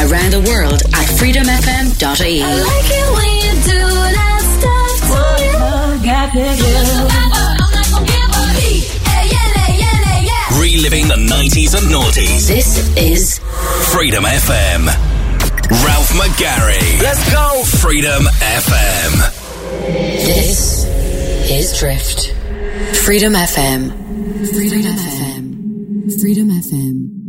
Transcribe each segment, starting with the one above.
around the world at freedomfm.ie. I like it when you do that stuff Reliving the 90s and noughties. This is Freedom FM. Ralph McGarry. Let's go. Freedom FM. This is Drift. Freedom FM. Freedom FM. Freedom FM.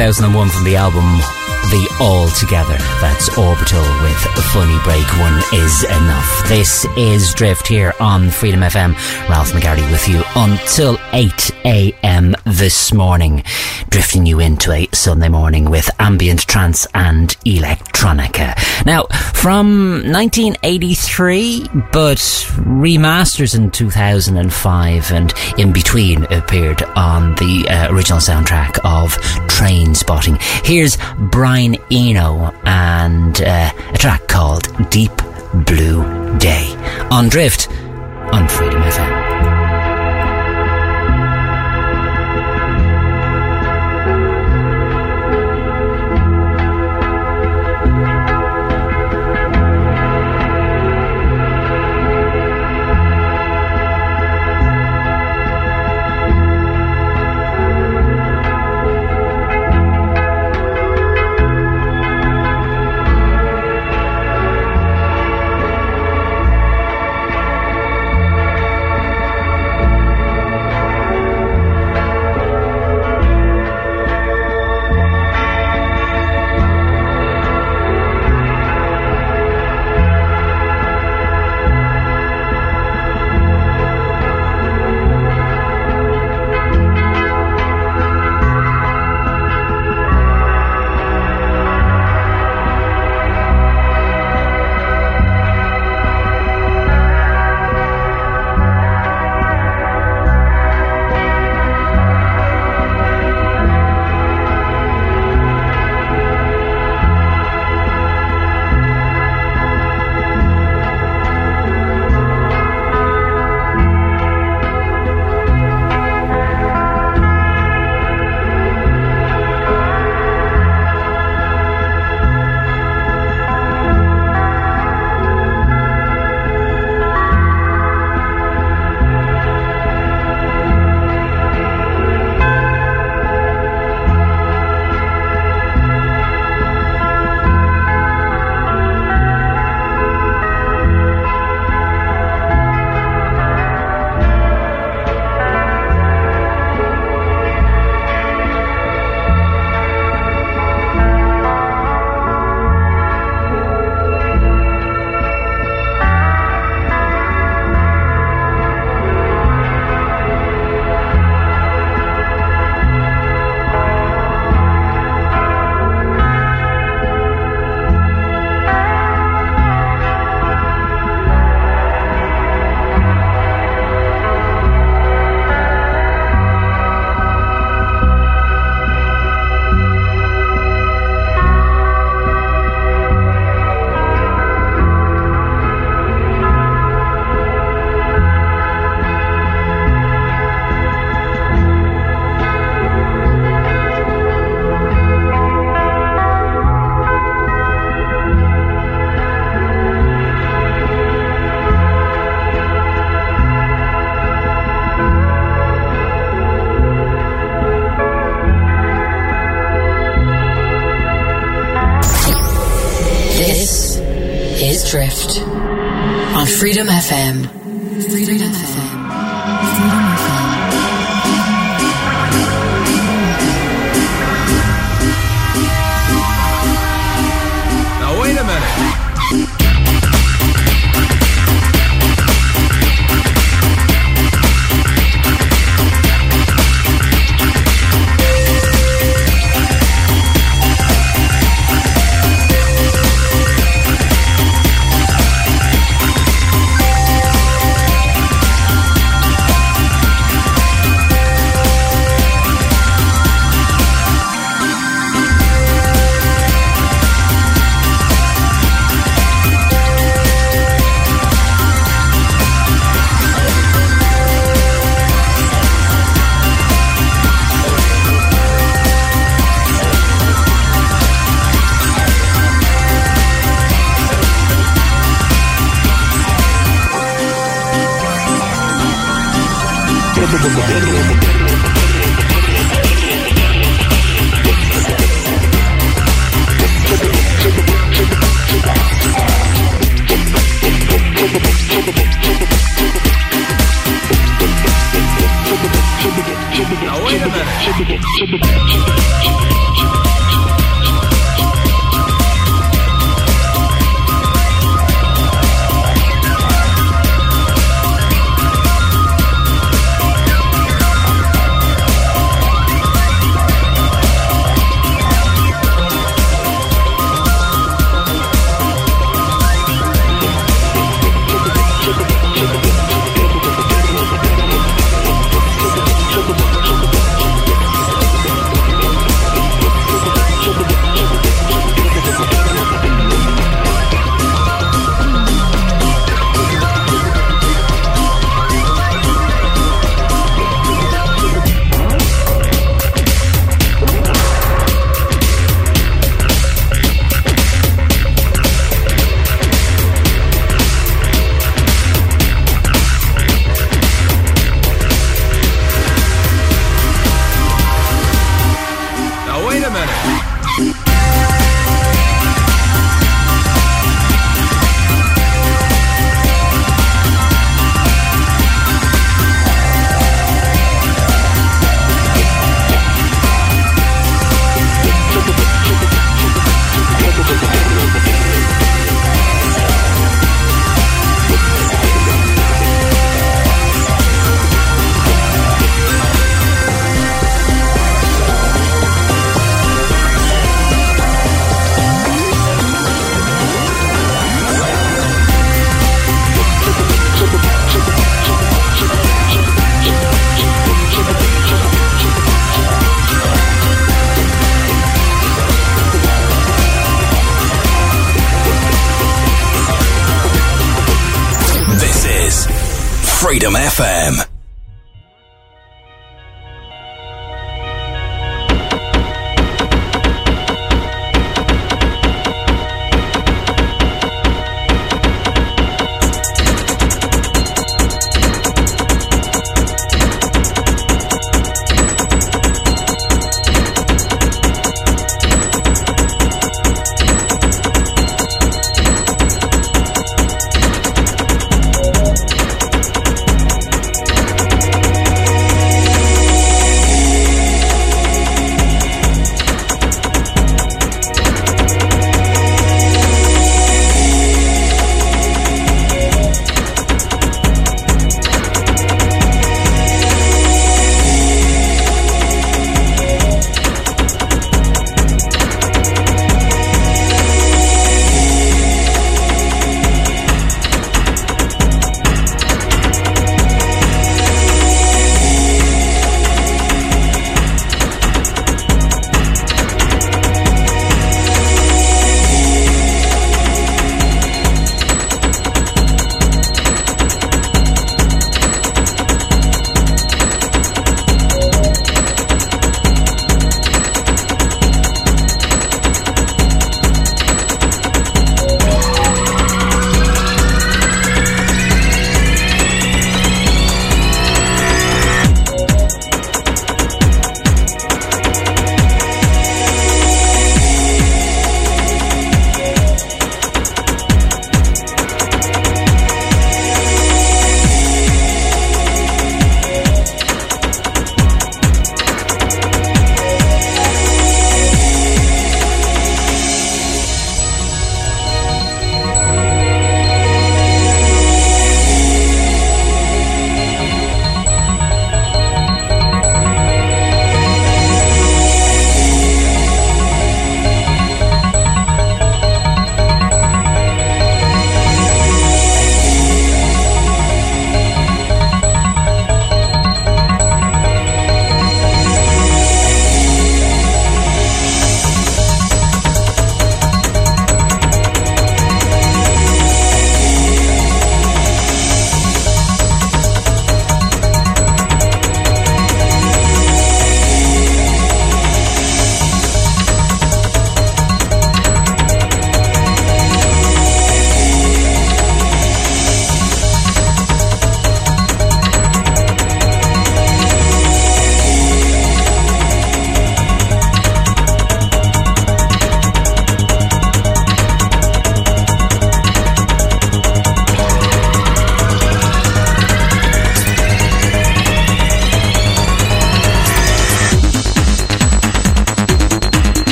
2001 from the album The Altogether. That's Orbital with a Funny Break. One is enough. This is Drift here on Freedom FM. Ralph McGarry with you until 8 a.m. this morning. Drifting you into a Sunday morning with ambient trance and electronica. Now, from 1983, but remasters in 2005 and in between appeared on the uh, original soundtrack of Trainspotting. Here's Brian Eno and uh, a track called Deep Blue Day on Drift on Freedom FM. On Freedom FM.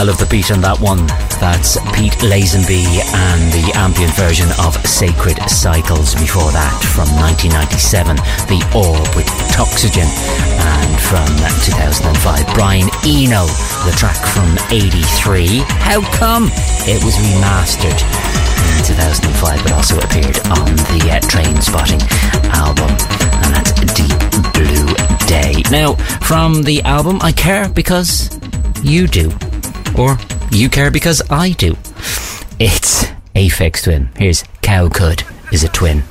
I love the beat on that one. That's Pete Lazonby and the ambient version of Sacred Cycles. Before that, from 1997, The Orb with Toxygen. And from 2005, Brian Eno, the track from 83. How come? It was remastered in 2005, but also appeared on the uh, Trainspotting album. And that's Deep Blue Day. Now, from the album, I care because you do. Or you care because I do. It's Aphex Twin. Here's Cow Cud is a twin.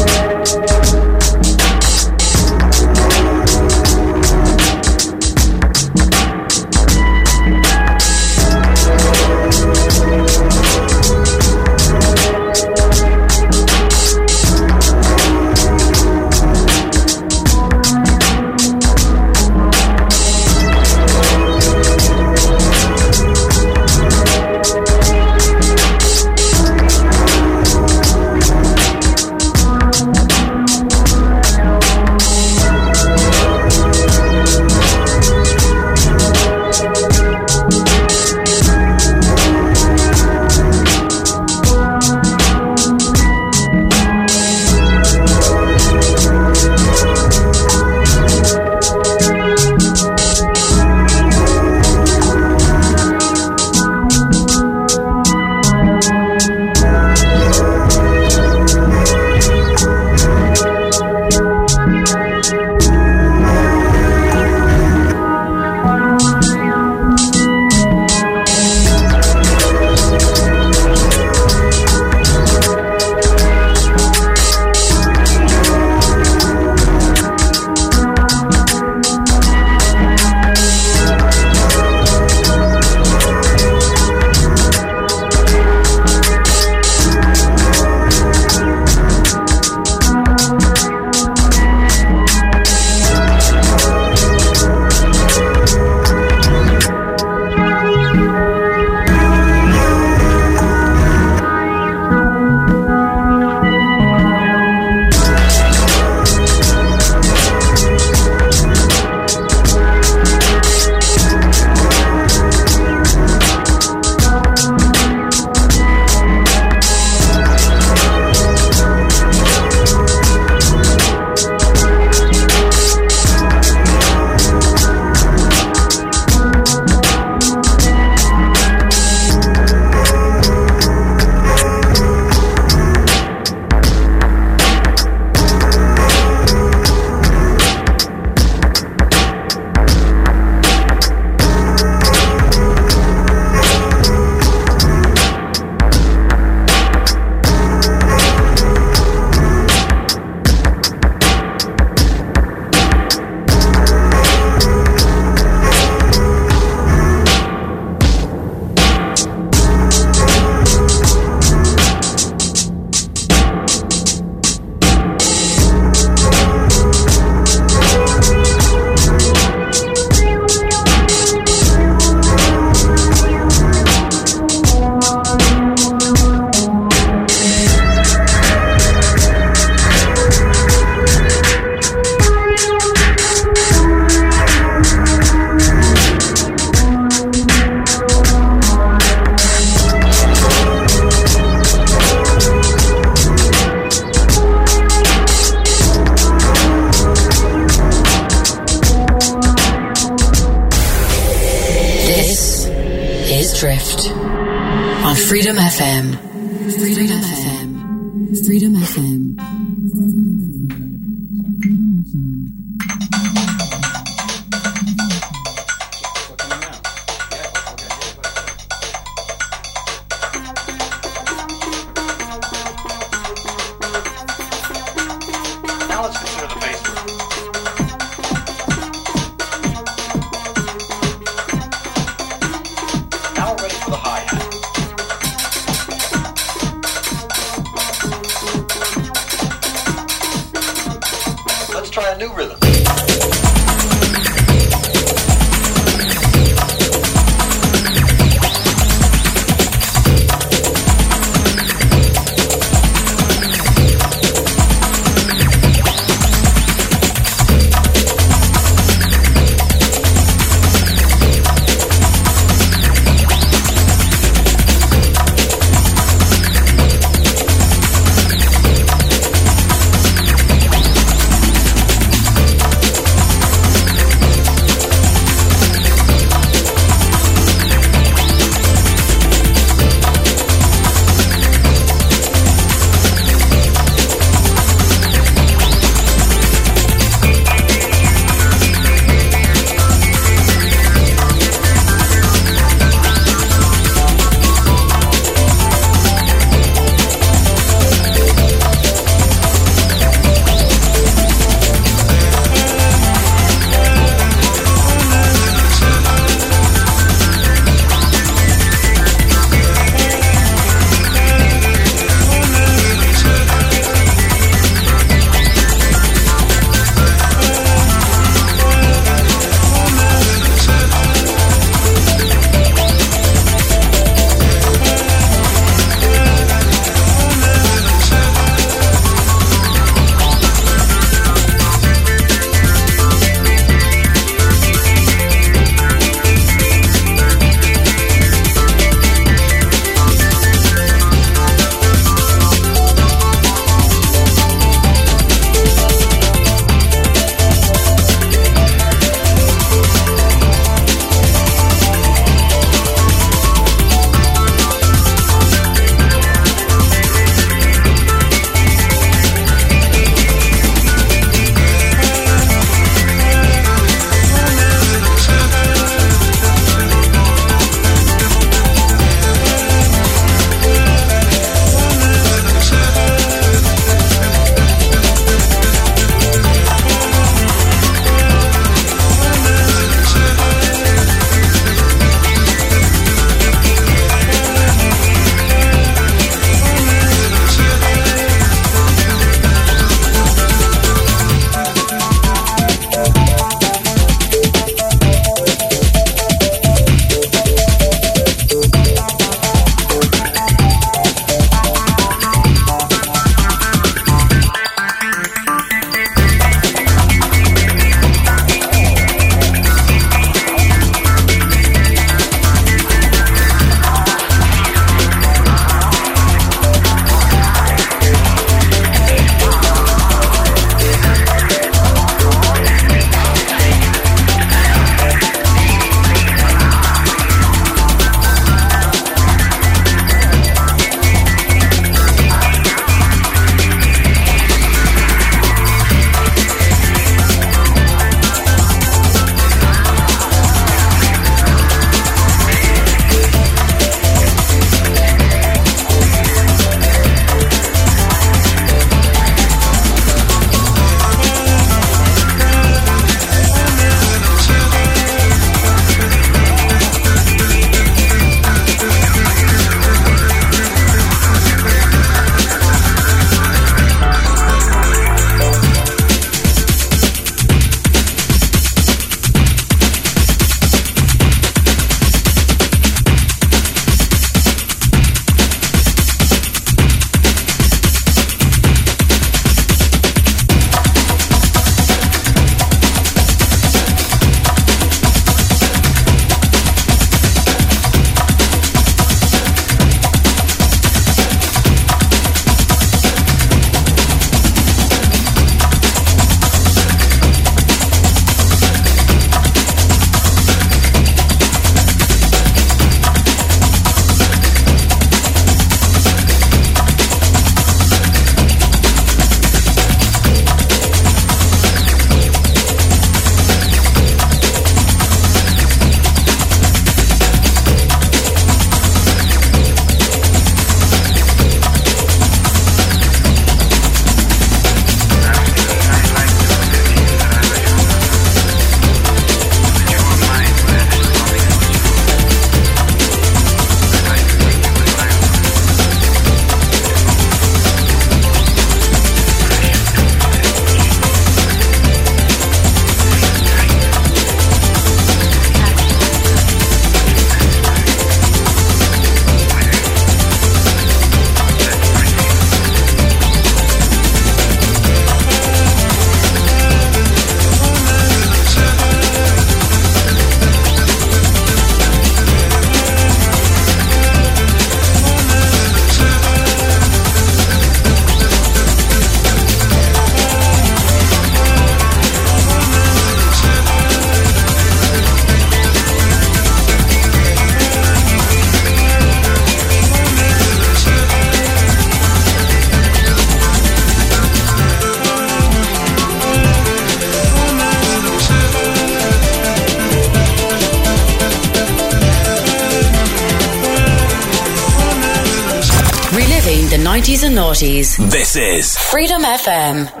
90s. This is Freedom FM.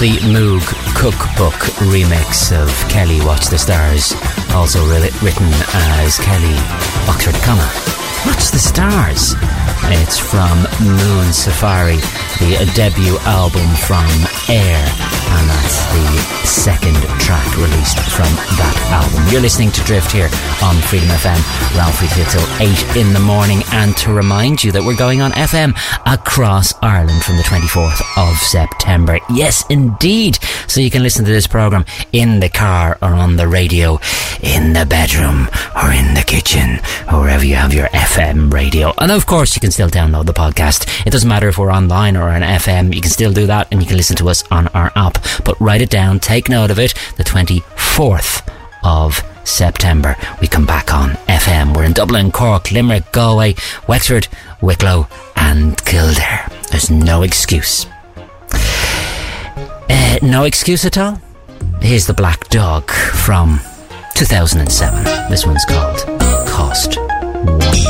The Moog Cookbook remix of Kelly Watch the Stars, also re- written as Kelly Oxford comma. Watch the Stars. It's from Moon Safari, the debut album from Air, second track released from that album. You're listening to Drift here on Freedom FM, Ralphie here till 8 in the morning, and to remind you that we're going on FM across Ireland from the 24th of September. Yes, indeed. So you can listen to this program in the car or on the radio, in the bedroom or in the kitchen, or wherever you have your FM radio. And of course, you can still download the podcast. It doesn't matter if we're online or on FM, you can still do that and you can listen to us on our app. But write it down, take note of it, the 24th of September. We come back on FM. We're in Dublin, Cork, Limerick, Galway, Wexford, Wicklow, and Kildare. There's no excuse. Uh, no excuse at all? Here's the Black Dog from 2007. This one's called Cost One.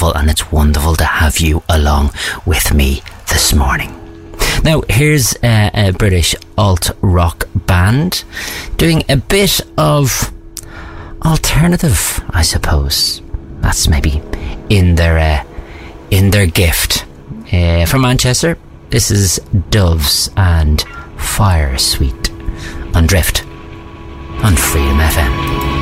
wonderful, and it's wonderful to have you along with me this morning. Now, here's a, a British alt rock band doing a bit of alternative, I suppose. That's maybe in their uh, in their gift. Uh, from Manchester, this is Doves and Firesuite on Drift on Freedom FM.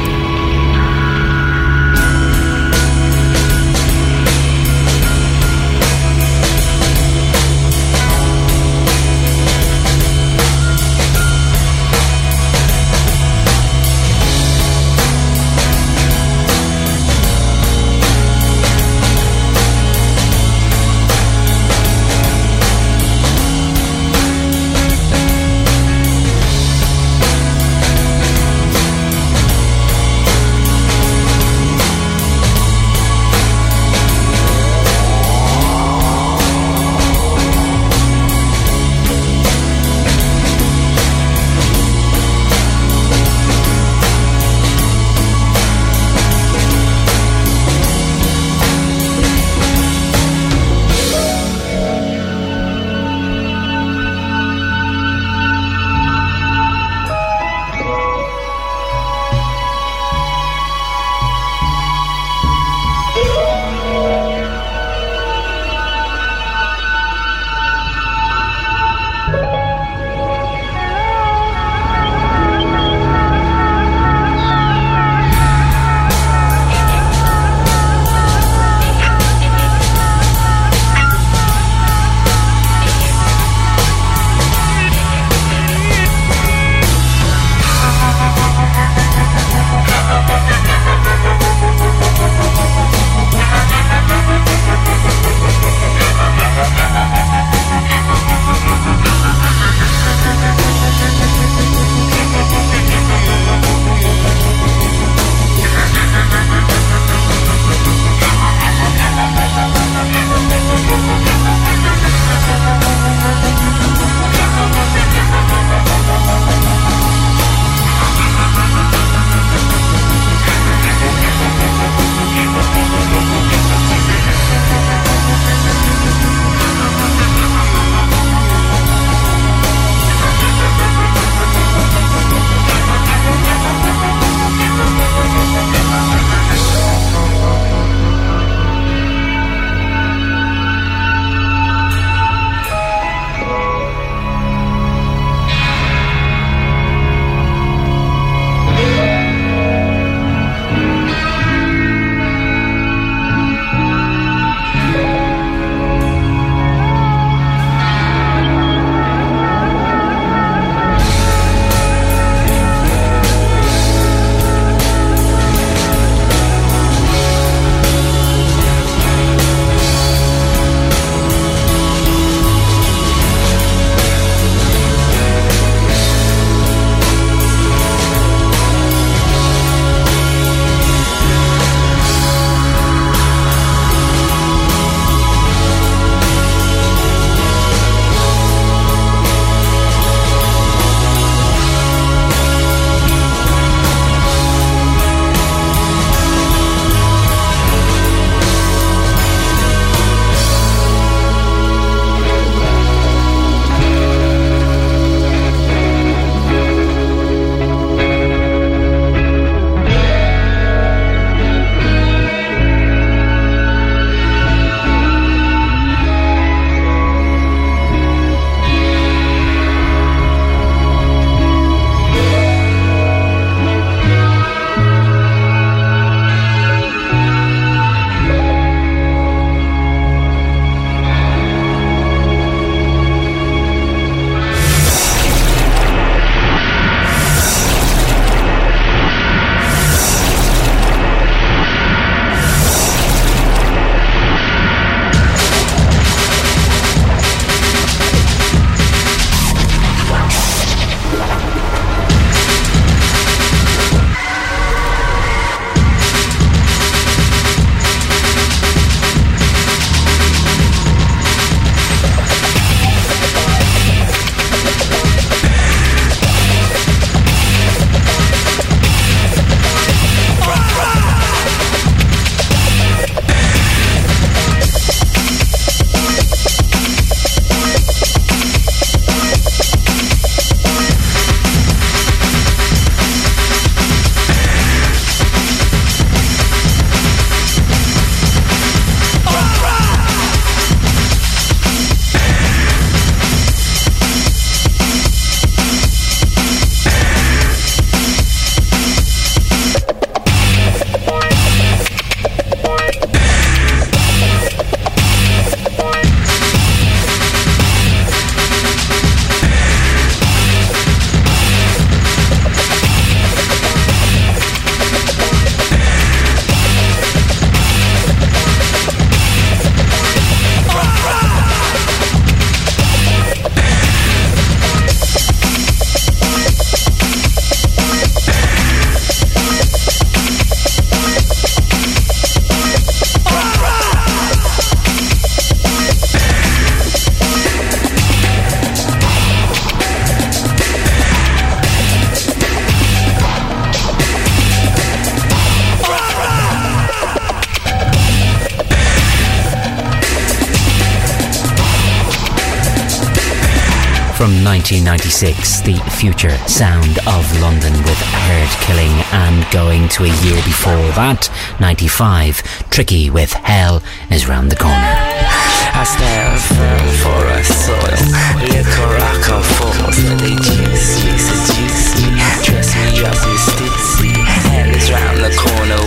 1996, the future sound of London with Herd Killing, and going to a year before that, 95, Tricky with Hell is round the corner. I stand firm for a soil. Liquor I come for, so they juice me, seduce me, dress me up in. Hell is round the corner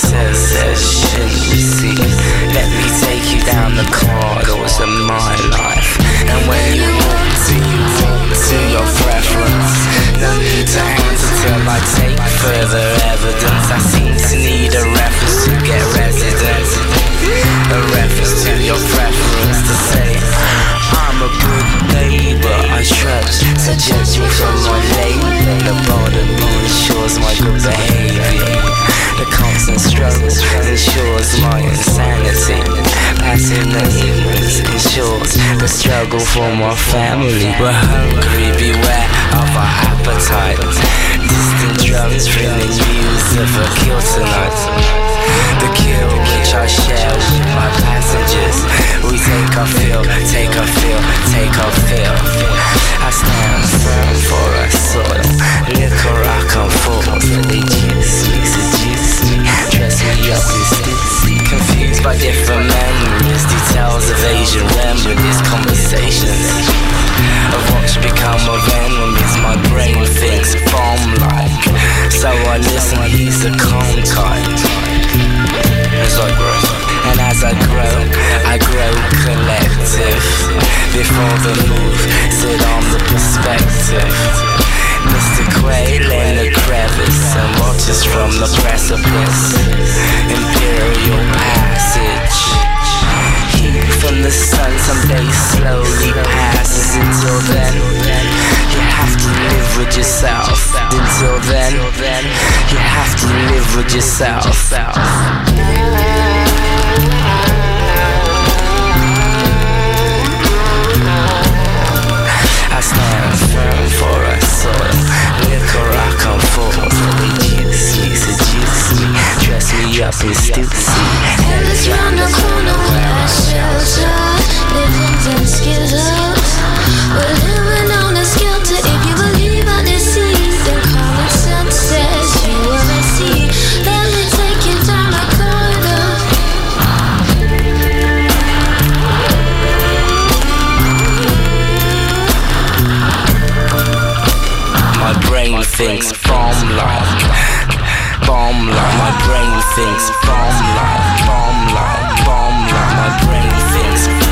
common sense says. Let me take you down the corridors of my life. And when you walk to, you walk to your preference. No need to answer till I take further evidence. I seem to need a reference to get residence. A reference to your preference to say I'm a good neighbor. I trust to judge me from my label. The border ensures my good behavior. The constant struggle ensures my insanity. Ignorance ensures the struggle for my family. We're hungry, beware of our appetite. Distant drums bringing news of a kill tonight. The kill which I share with my passengers. We take our fill, take our fill, take our fill. I stand firm for a soil. Liquor I come for, they juice me, seduce me, dress me up in stitsy. Confused by different memories, details of Asian remedies, conversations of what's become of enemies. My brain thinks bomb like, so I listen. He's a calm type as I grow. And as I grow, I grow collective. Before the move, sit on the perspective. Mr. Quail in the crevice and watches from the precipice. Imperial passage. Heat from the sun someday slowly passes. Until then, you have to live with yourself. Until then, you have to live with yourself. I stand firm for a soil. Liquor I come for, they juice me, me, dress me up in stupidity. Hell is round the corner where I shelter. Living in skittles. We're living brain thinks bomb like, bomb like. My brain thinks bomb like, bomb like, bomb like. My brain thinks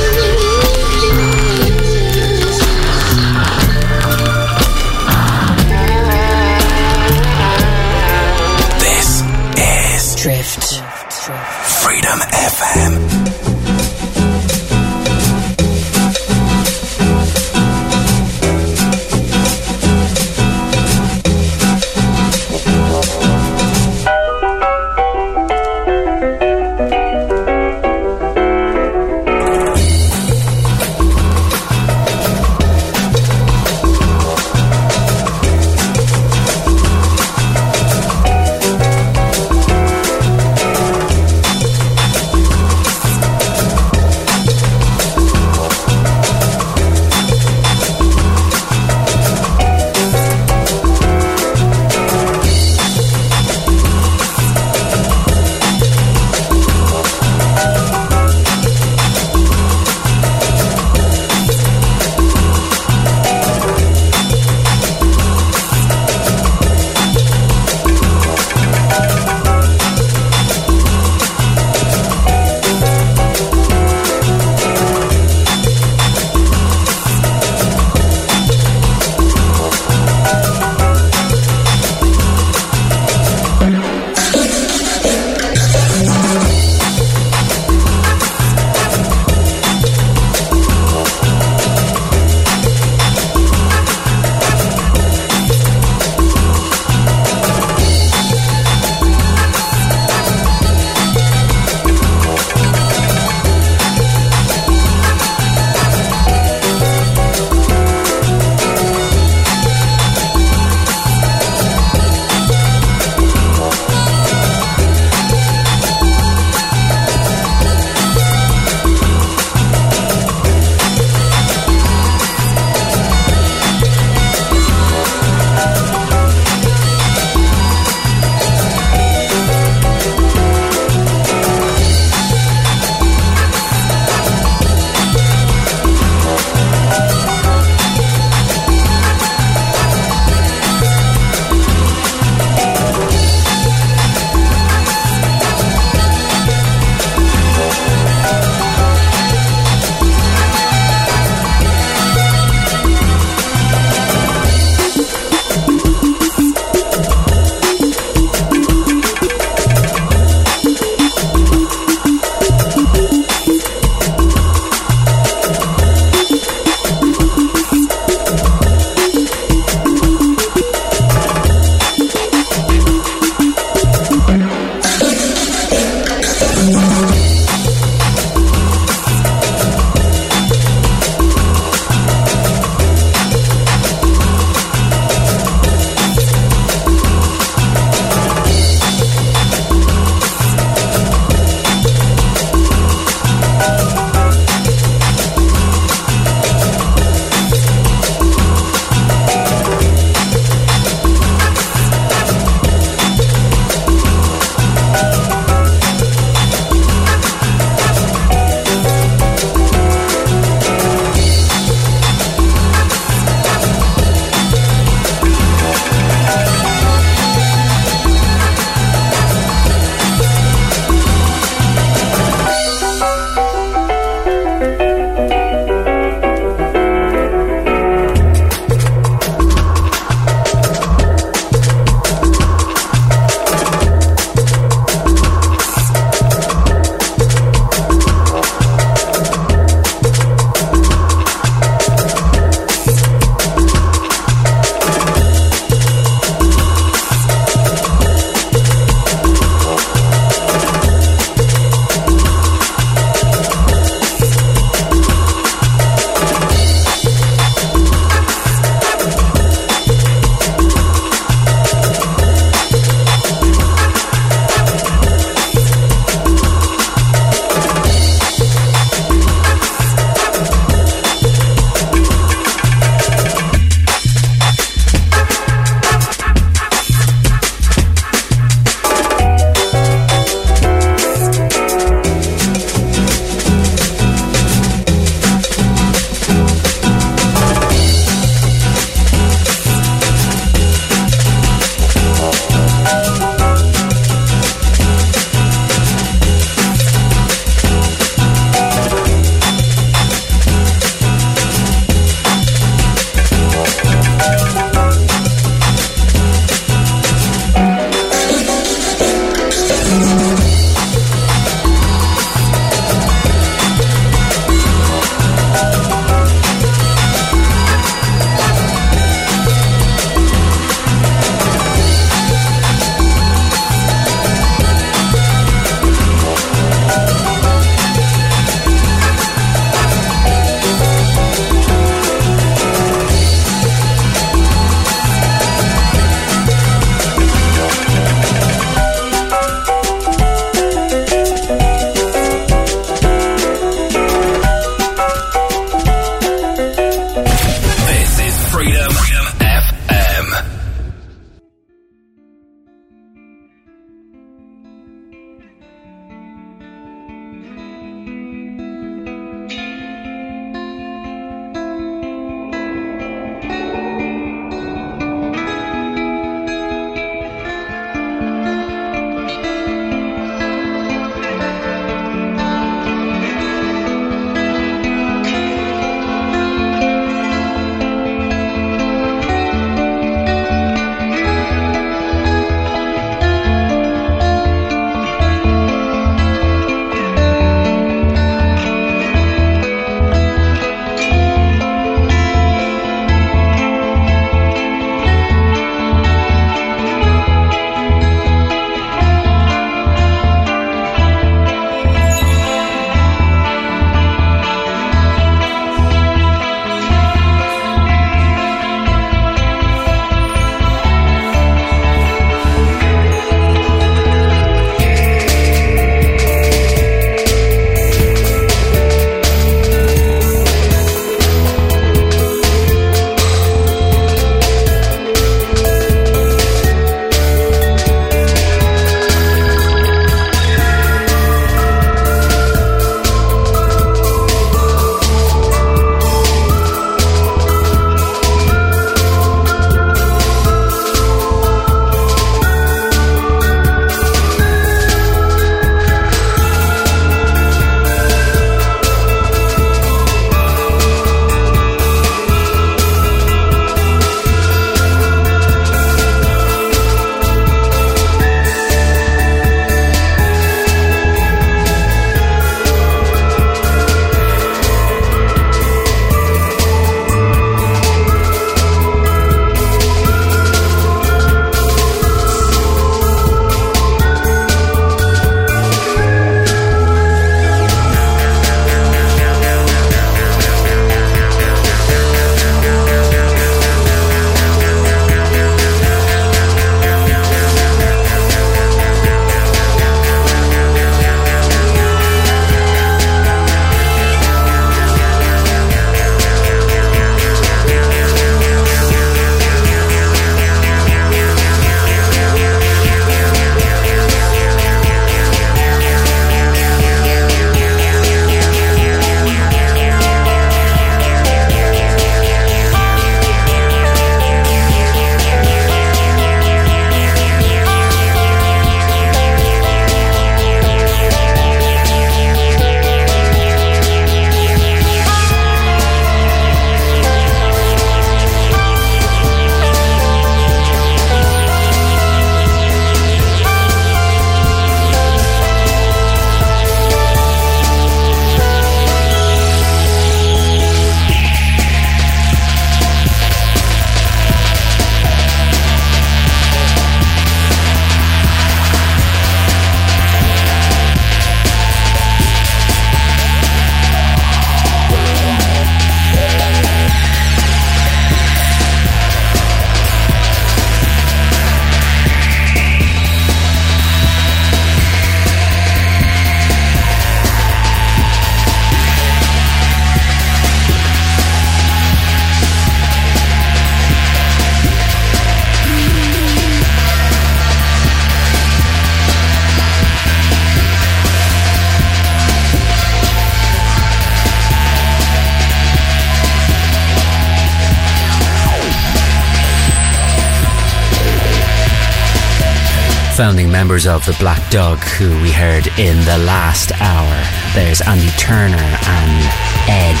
founding members of the Black Dog, who we heard in the last hour. There's Andy Turner and Ed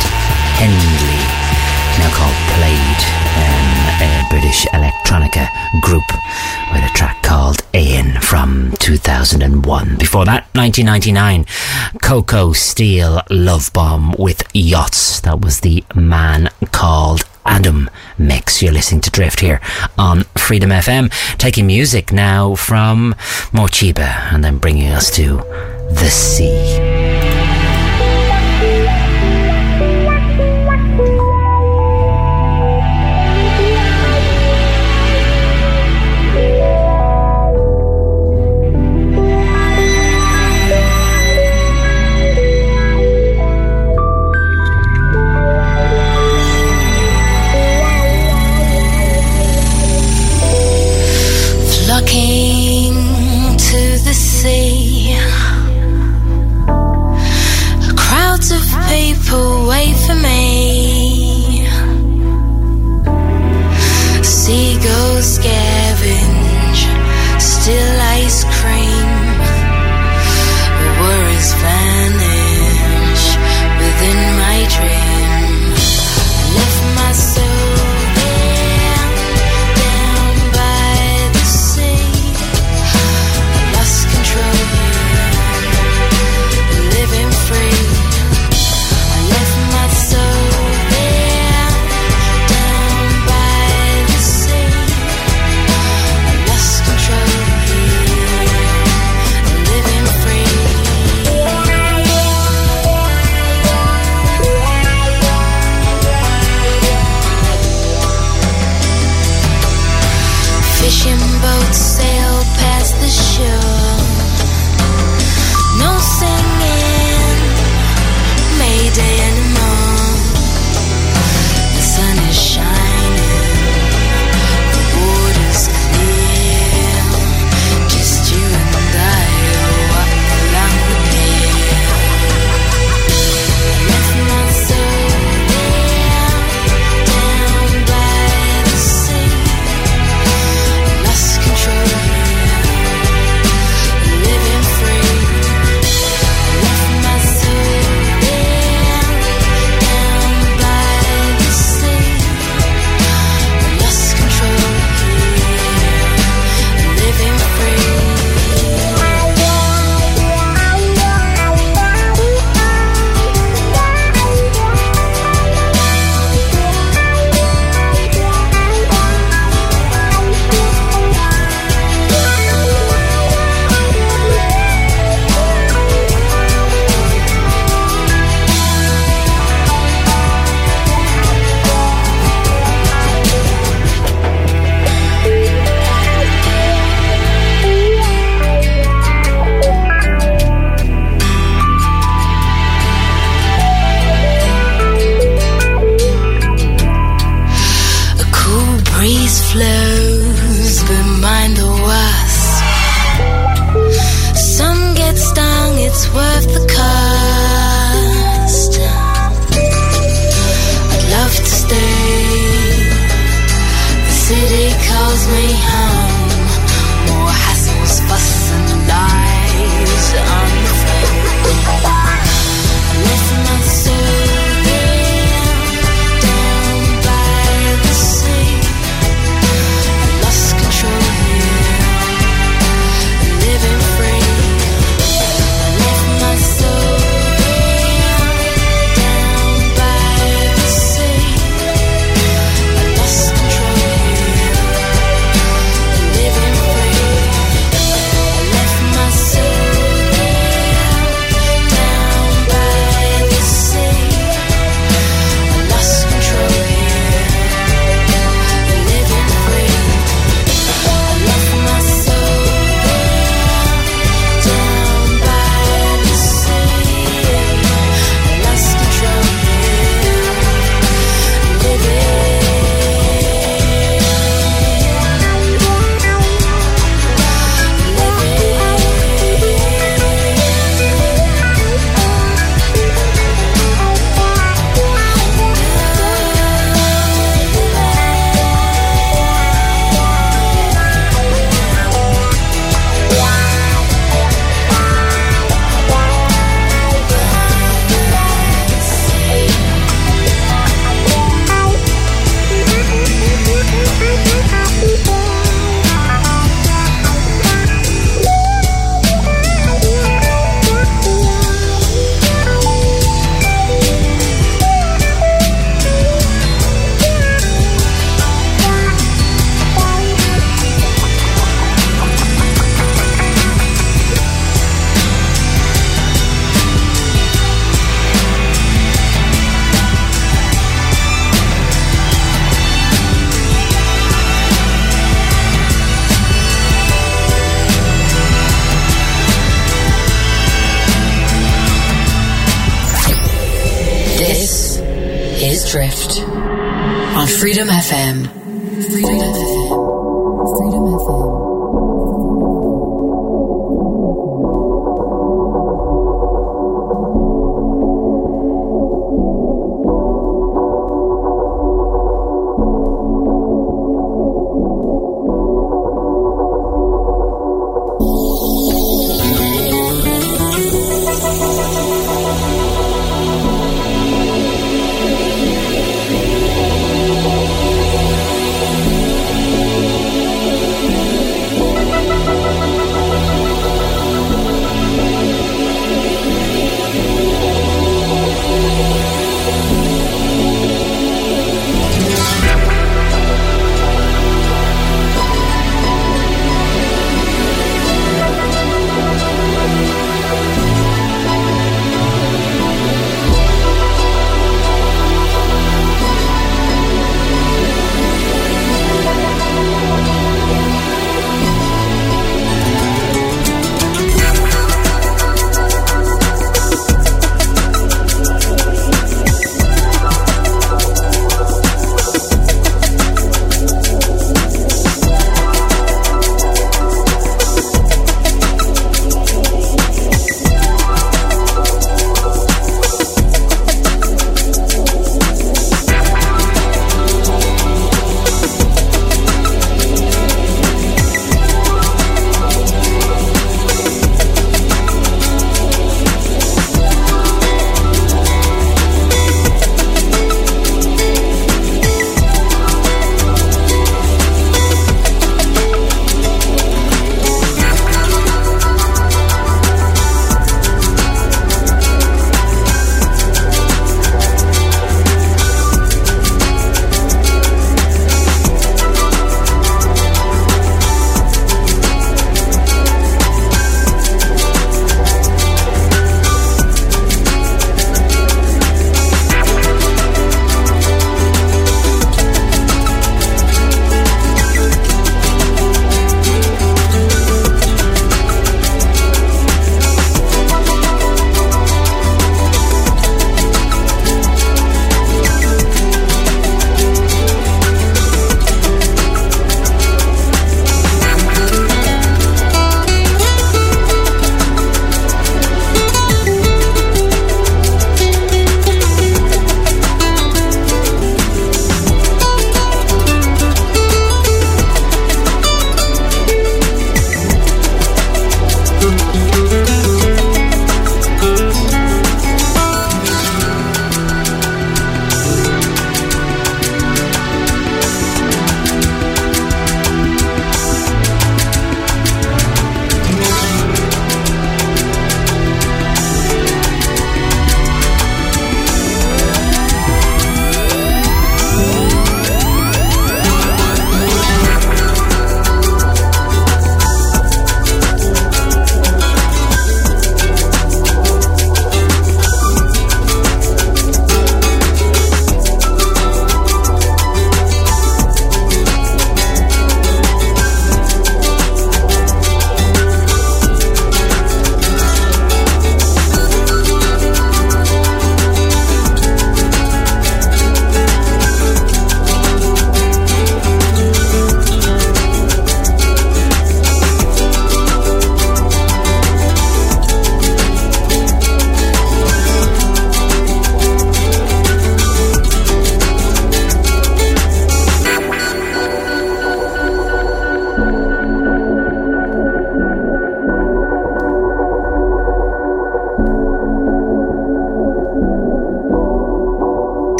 Handley. now called Plaid, um, a British electronica group with a track called Eyen from 2001. Before that, 1999, Coco Steel Lovebomb with Yachts. That was the man called Adam mix. You're listening to Drift here on Freedom FM. Taking music now from Morcheeba and then bringing us to the sea.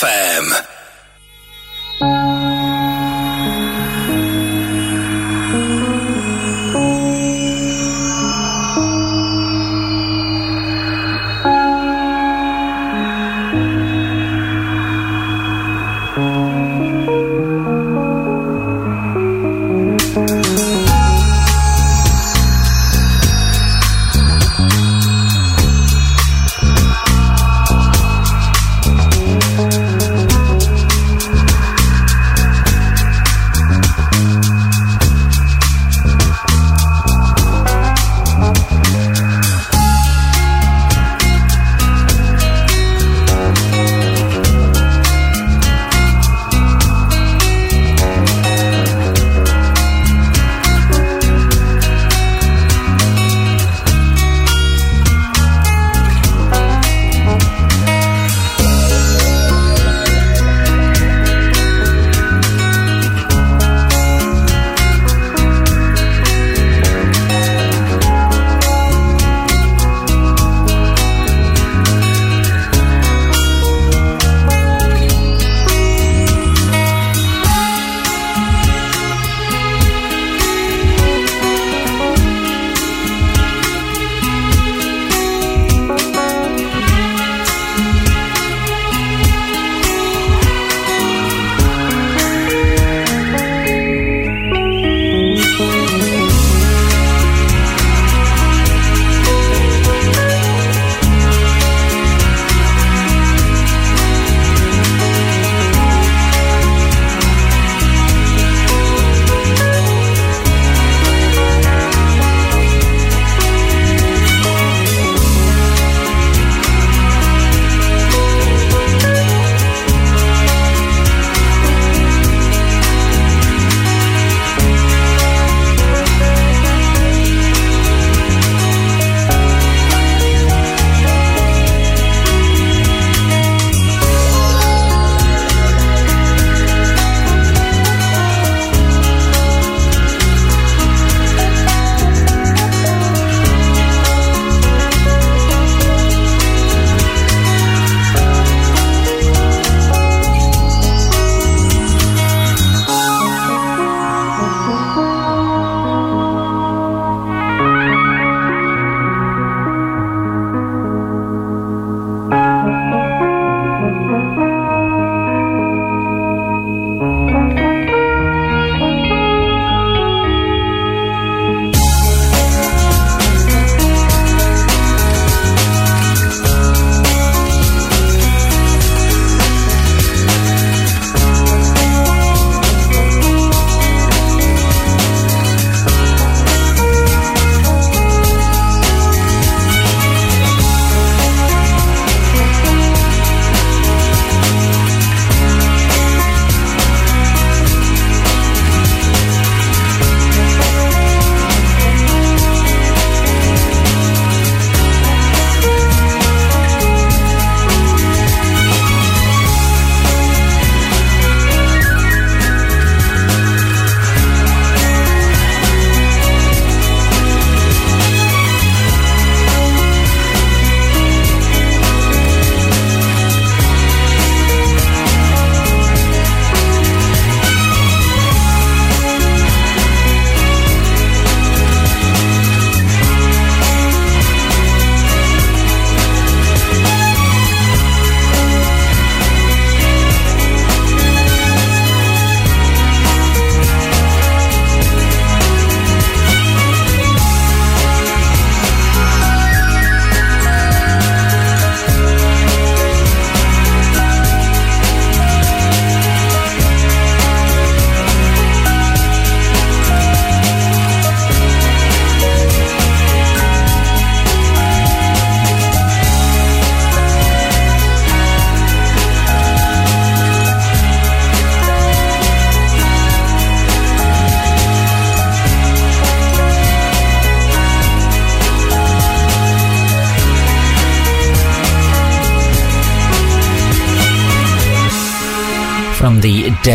FM.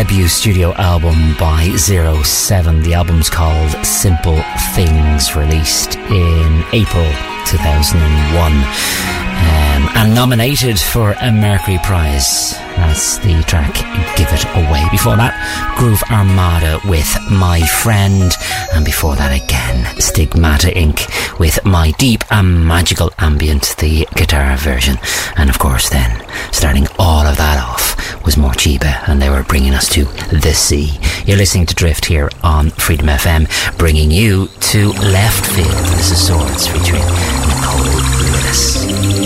Debut studio album by Zero Seven. The album's called Simple Things, released in April 2001 um, and nominated for a Mercury Prize. That's the track Give It Away. Before that, Groove Armada with My Friend. And before that again, Stigmata Inc. with My Deep and Magical Ambient, the guitar version. And of course then, starting all was Morcheeba and they were bringing us to The Sea. You're listening to Drift here on Freedom FM, bringing you to Left Field. This is Swords featuring Nicole Lewis.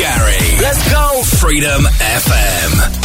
McGarry. Let's go. Freedom FM.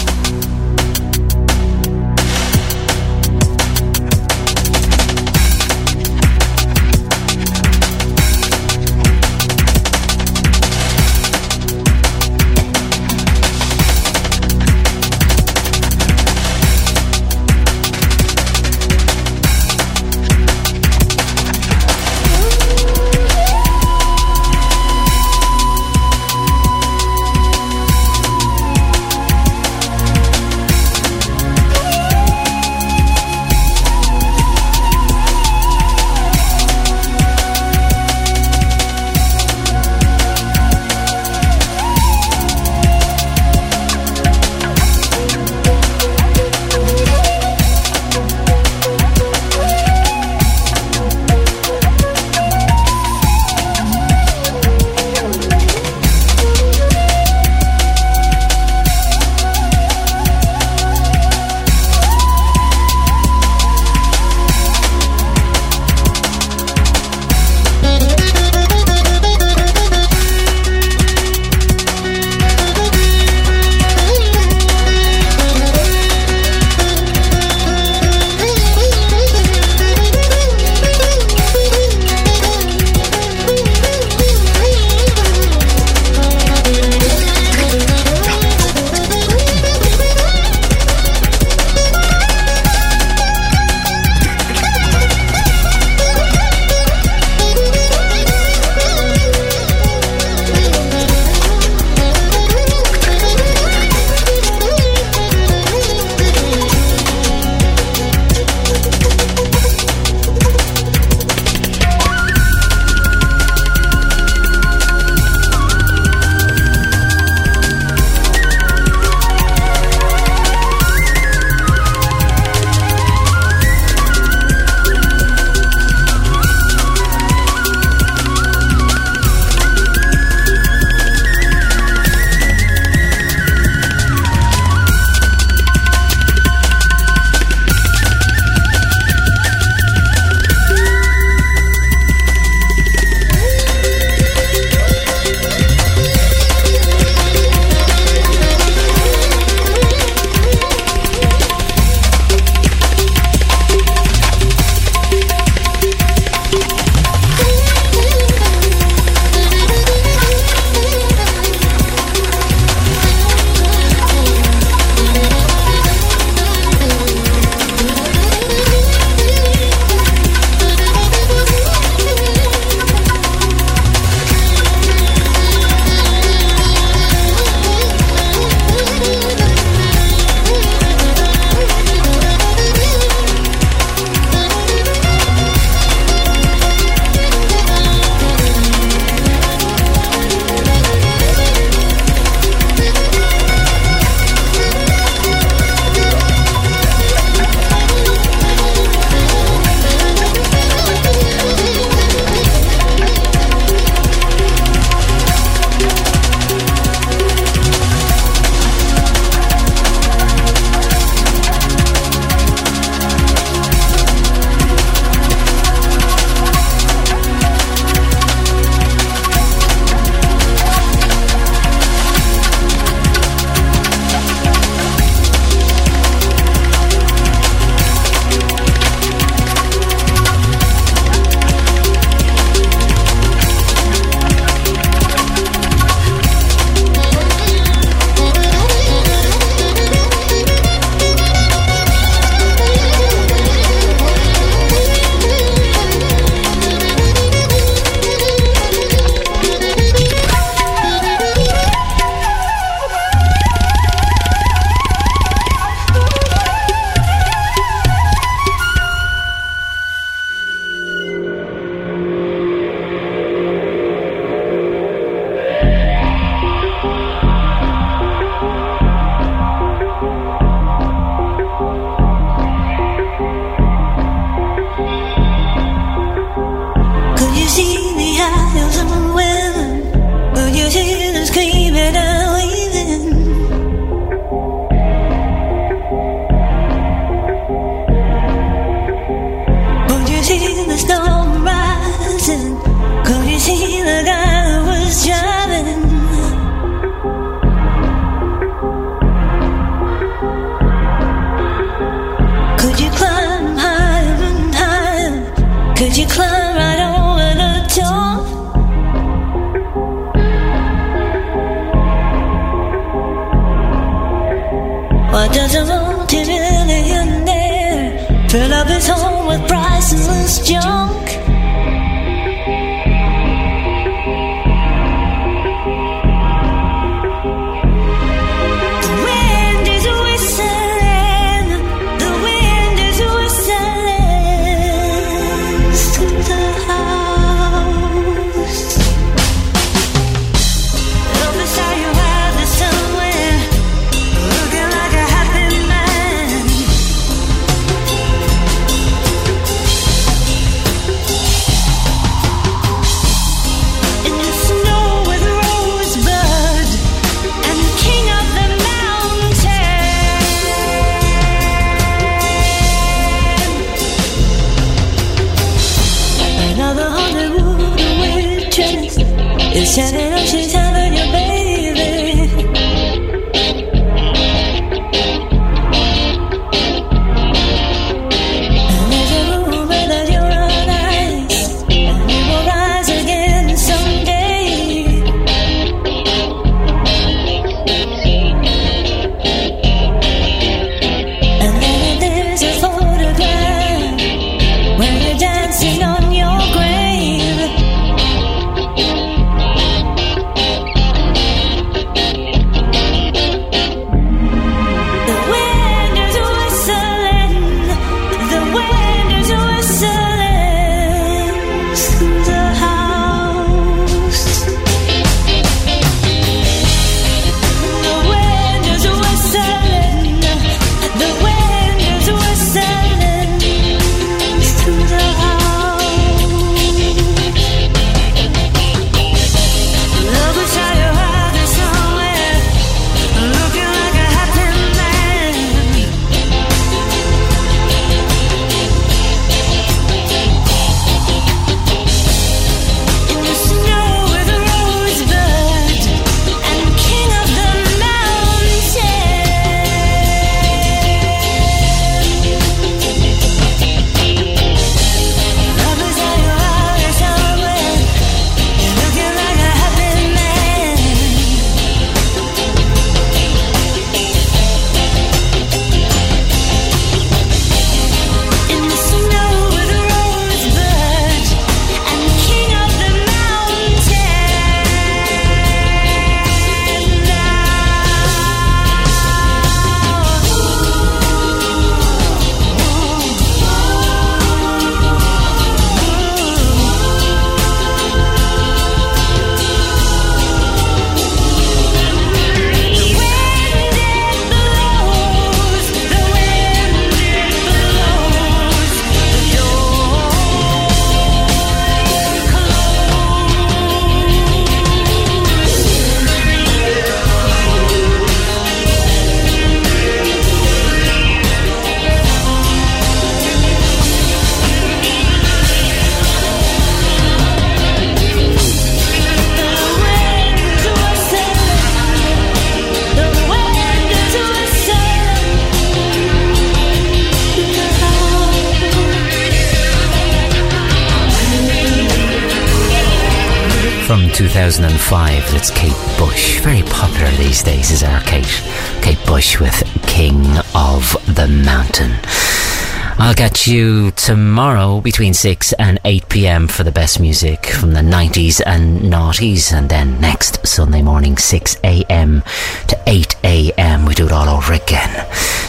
I'll catch you tomorrow between 6 and 8 pm for the best music from the 90s and noughties. And then next Sunday morning, 6 am to 8 am, we do it all over again.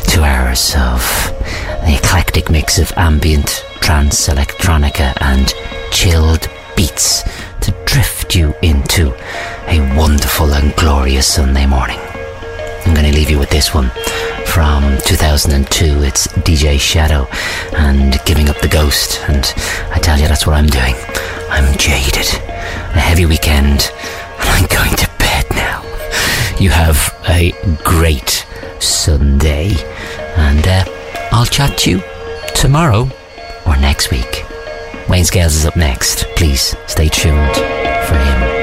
Two hours of the eclectic mix of ambient, trance, electronica, and chilled beats to drift you into a wonderful and glorious Sunday morning. I'm going to leave you with this one from 2002. It's DJ Shadow and Giving Up the Ghost. And I tell you, that's what I'm doing. I'm jaded. A heavy weekend, and I'm going to bed now. You have a great Sunday, and uh, I'll chat to you tomorrow or next week. Wayne Scales is up next. Please stay tuned for him.